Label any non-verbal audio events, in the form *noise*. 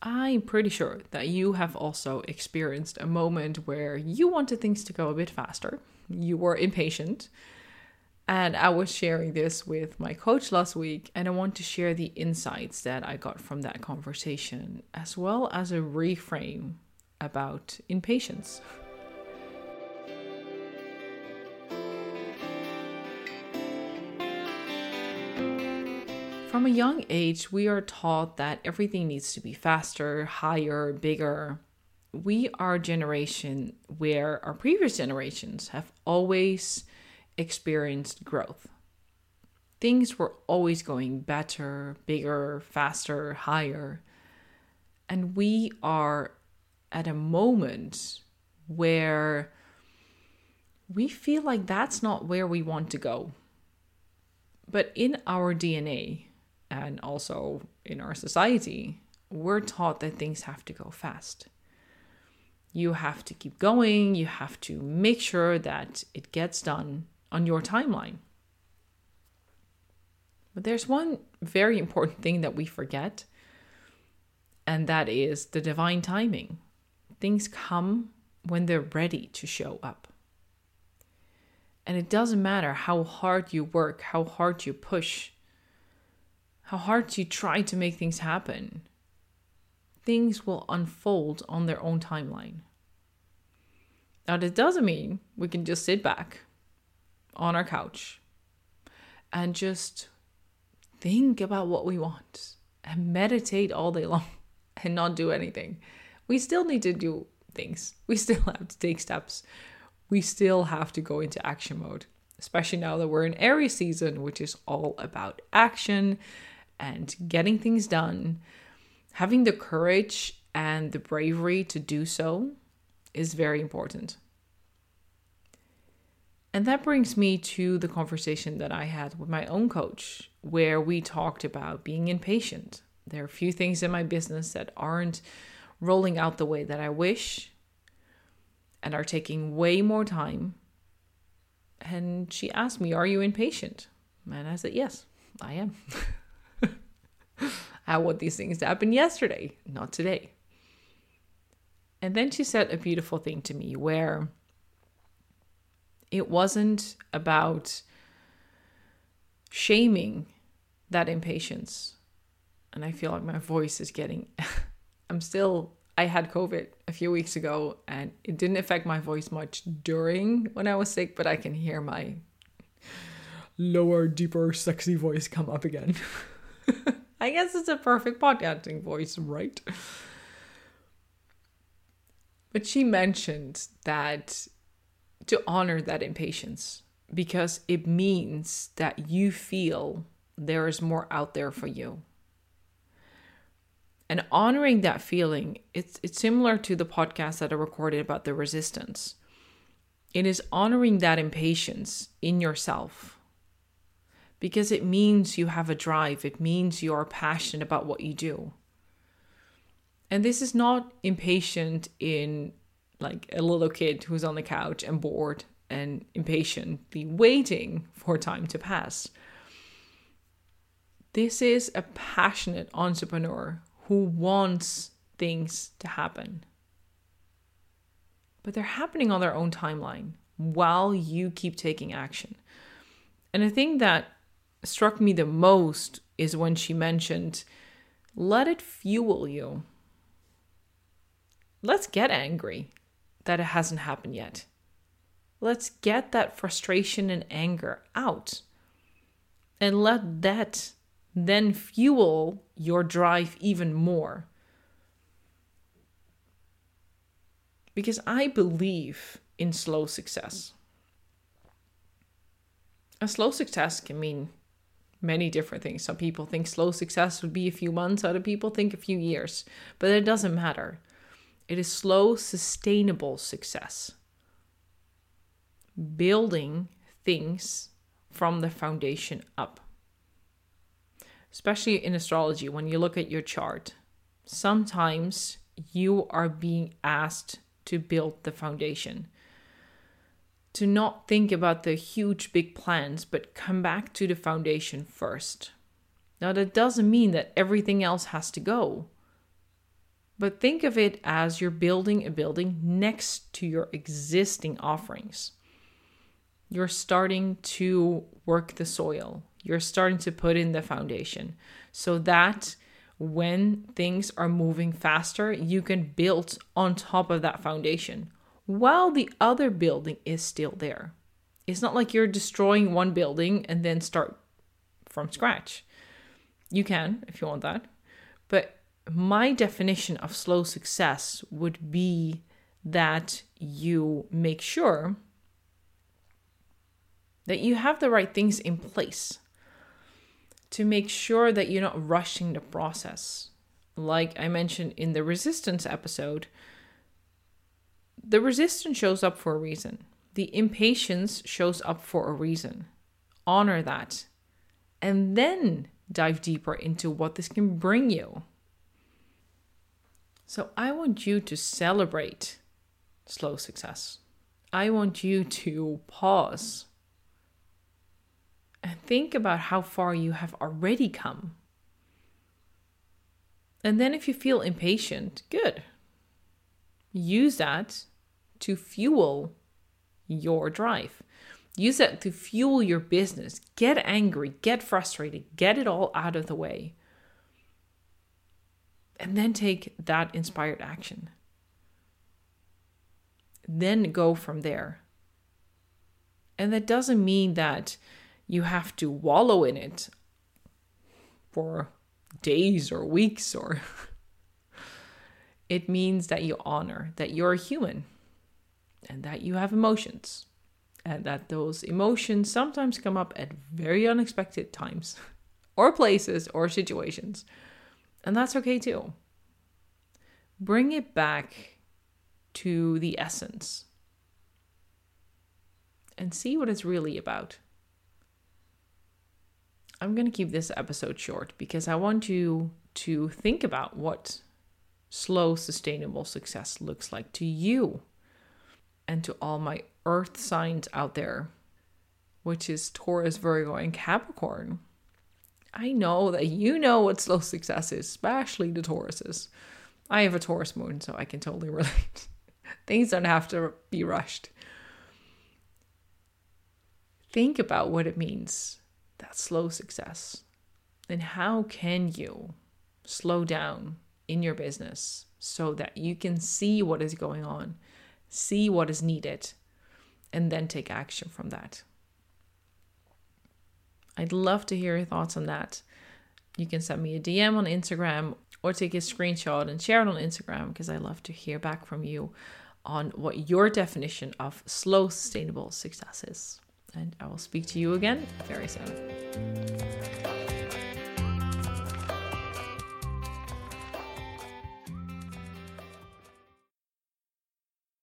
I'm pretty sure that you have also experienced a moment where you wanted things to go a bit faster. You were impatient. And I was sharing this with my coach last week, and I want to share the insights that I got from that conversation, as well as a reframe about impatience. From a young age, we are taught that everything needs to be faster, higher, bigger. We are a generation where our previous generations have always experienced growth. Things were always going better, bigger, faster, higher. And we are at a moment where we feel like that's not where we want to go. But in our DNA, and also in our society, we're taught that things have to go fast. You have to keep going, you have to make sure that it gets done on your timeline. But there's one very *laughs* important thing that we forget, and that is the divine timing. Things come when they're ready to show up. And it doesn't matter how hard you work, how hard you push, how hard you try to make things happen, things will unfold on their own timeline. Now, this doesn't mean we can just sit back on our couch and just think about what we want and meditate all day long *laughs* and not do anything. We still need to do things, we still have to take steps, we still have to go into action mode, especially now that we're in Aries season, which is all about action and getting things done, having the courage and the bravery to do so is very important. And that brings me to the conversation that I had with my own coach, where we talked about being impatient. There are a few things in my business that aren't rolling out the way that I wish and are taking way more time. And she asked me, Are you impatient? And I said, Yes, I am. *laughs* I want these things to happen yesterday, not today. And then she said a beautiful thing to me where it wasn't about shaming that impatience. And I feel like my voice is getting, *laughs* I'm still, I had COVID a few weeks ago and it didn't affect my voice much during when I was sick, but I can hear my lower, deeper, sexy voice come up again. *laughs* I guess it's a perfect podcasting voice, right? But she mentioned that to honor that impatience because it means that you feel there is more out there for you. And honoring that feeling, it's it's similar to the podcast that I recorded about the resistance. It is honoring that impatience in yourself because it means you have a drive, it means you are passionate about what you do. And this is not impatient in like a little kid who's on the couch and bored and impatiently waiting for time to pass. This is a passionate entrepreneur who wants things to happen. But they're happening on their own timeline while you keep taking action. And I think that struck me the most is when she mentioned, let it fuel you. Let's get angry that it hasn't happened yet. Let's get that frustration and anger out. And let that then fuel your drive even more. Because I believe in slow success. A slow success can mean many different things. Some people think slow success would be a few months, other people think a few years, but it doesn't matter. It is slow, sustainable success. Building things from the foundation up. Especially in astrology, when you look at your chart, sometimes you are being asked to build the foundation to not think about the huge big plans, but come back to the foundation first. Now, that doesn't mean that everything else has to go. But think of it as you're building a building next to your existing offerings. You're starting to work the soil, you're starting to put in the foundation so that when things are moving faster, you can build on top of that foundation while the other building is still there. It's not like you're destroying one building and then start from scratch. You can if you want that. But my definition of slow success would be that you make sure that you have the right things in place to make sure that you're not rushing the process. Like I mentioned in the resistance episode, the resistance shows up for a reason. The impatience shows up for a reason. Honor that. And then dive deeper into what this can bring you. So, I want you to celebrate slow success. I want you to pause and think about how far you have already come. And then, if you feel impatient, good. Use that to fuel your drive. Use that to fuel your business. Get angry, get frustrated, get it all out of the way. And then take that inspired action. Then go from there. And that doesn't mean that you have to wallow in it for days or weeks or *laughs* it means that you honor that you're human and that you have emotions and that those emotions sometimes come up at very unexpected times *laughs* or places or situations. And that's okay too. Bring it back to the essence and see what it's really about. I'm going to keep this episode short because I want you to think about what slow, sustainable success looks like to you and to all my earth signs out there, which is Taurus, Virgo, and Capricorn. I know that you know what slow success is, especially the Tauruses. I have a Taurus moon, so I can totally *laughs* relate. Things don't have to be rushed. Think about what it means that slow success. And how can you slow down in your business so that you can see what is going on, see what is needed, and then take action from that? I'd love to hear your thoughts on that. You can send me a DM on Instagram or take a screenshot and share it on Instagram because I love to hear back from you on what your definition of slow, sustainable success is and I will speak to you again very soon.